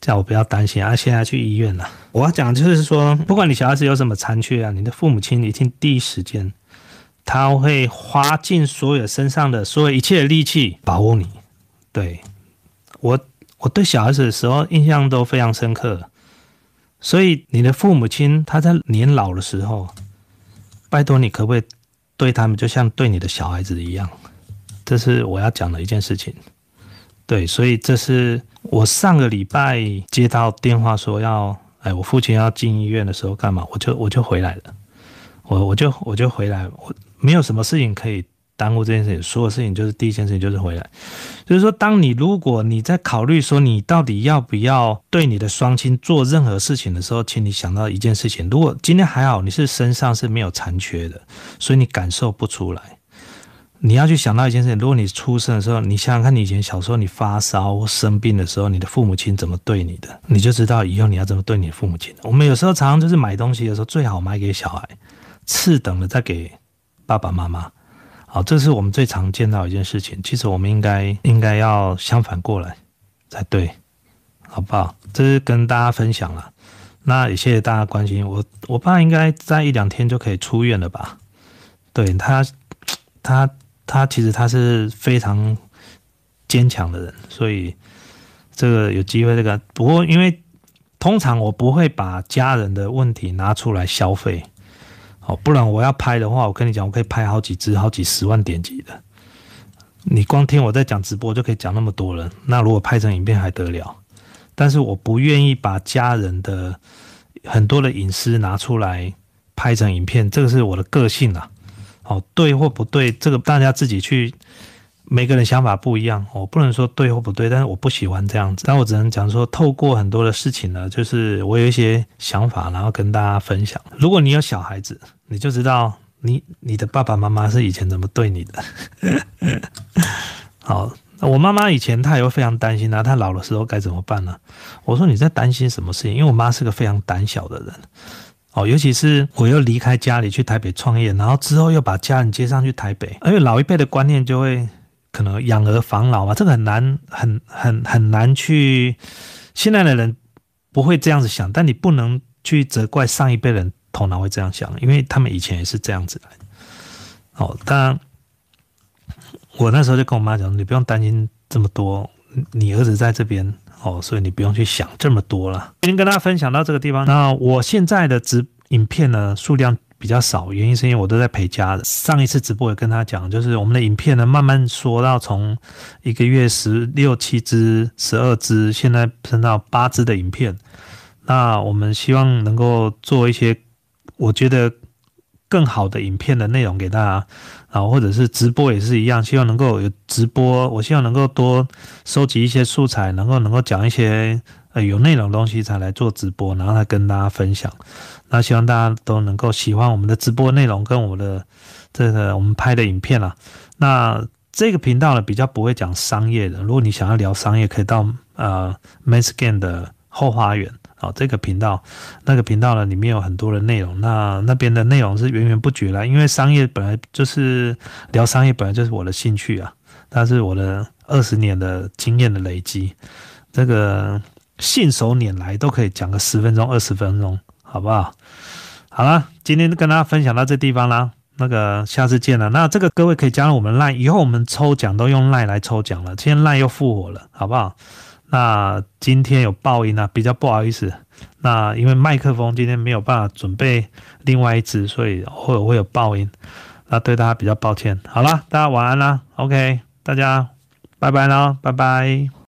叫我不要担心啊！现在去医院了。我要讲就是说，不管你小孩子有什么残缺啊，你的父母亲一定第一时间，他会花尽所有身上的所有一切力气保护你。对我，我对小孩子的时候印象都非常深刻。所以你的父母亲他在年老的时候，拜托你可不可以对他们就像对你的小孩子一样？这是我要讲的一件事情。对，所以这是我上个礼拜接到电话说要，哎，我父亲要进医院的时候干嘛？我就我就回来了，我我就我就回来，我没有什么事情可以。耽误这件事情，所有事情就是第一件事情就是回来。就是说，当你如果你在考虑说你到底要不要对你的双亲做任何事情的时候，请你想到一件事情：如果今天还好你是身上是没有残缺的，所以你感受不出来。你要去想到一件事情：如果你出生的时候，你想想看你以前小时候你发烧生病的时候，你的父母亲怎么对你的，你就知道以后你要怎么对你的父母亲。我们有时候常常就是买东西的时候，最好买给小孩，次等的再给爸爸妈妈。好，这是我们最常见到一件事情。其实我们应该应该要相反过来才对，好不好？这是跟大家分享了。那也谢谢大家关心我。我爸应该在一两天就可以出院了吧？对他，他他其实他是非常坚强的人，所以这个有机会这个。不过因为通常我不会把家人的问题拿出来消费。哦，不然我要拍的话，我跟你讲，我可以拍好几支、好几十万点击的。你光听我在讲直播就可以讲那么多了，那如果拍成影片还得了？但是我不愿意把家人的很多的隐私拿出来拍成影片，这个是我的个性啊。哦，对或不对，这个大家自己去。每个人想法不一样，我不能说对或不对，但是我不喜欢这样子。但我只能讲说，透过很多的事情呢，就是我有一些想法，然后跟大家分享。如果你有小孩子，你就知道你你的爸爸妈妈是以前怎么对你的。[LAUGHS] 好，我妈妈以前她也会非常担心啊，她老的时候该怎么办呢？我说你在担心什么事情？因为我妈是个非常胆小的人，哦，尤其是我又离开家里去台北创业，然后之后又把家人接上去台北，而且老一辈的观念就会。可能养儿防老嘛，这个很难，很很很难去。现在的人不会这样子想，但你不能去责怪上一辈人头脑会这样想，因为他们以前也是这样子的。哦，当然，我那时候就跟我妈讲，你不用担心这么多，你儿子在这边哦，所以你不用去想这么多了。今天跟大家分享到这个地方，那我现在的直影片呢数量。比较少，原因是因为我都在陪家的。上一次直播也跟他讲，就是我们的影片呢，慢慢缩到从一个月十六七支、十二支，现在升到八支的影片。那我们希望能够做一些我觉得更好的影片的内容给大家，啊，或者是直播也是一样，希望能够有直播。我希望能够多收集一些素材，能够能够讲一些呃有内容的东西才来做直播，然后来跟大家分享。那希望大家都能够喜欢我们的直播内容跟我们的这个我们拍的影片啊。那这个频道呢比较不会讲商业的，如果你想要聊商业，可以到呃 m a s g a n 的后花园啊这个频道。那个频道呢里面有很多的内容，那那边的内容是源源不绝啦。因为商业本来就是聊商业，本来就是我的兴趣啊，它是我的二十年的经验的累积，这个信手拈来都可以讲个十分钟、二十分钟。好不好？好了，今天跟大家分享到这地方啦，那个下次见了。那这个各位可以加入我们 line，以后我们抽奖都用 line 来抽奖了。今天 line 又复活了，好不好？那今天有爆音啊，比较不好意思。那因为麦克风今天没有办法准备另外一支，所以会有会有爆音，那对大家比较抱歉。好啦，大家晚安啦，OK，大家拜拜啦，拜拜。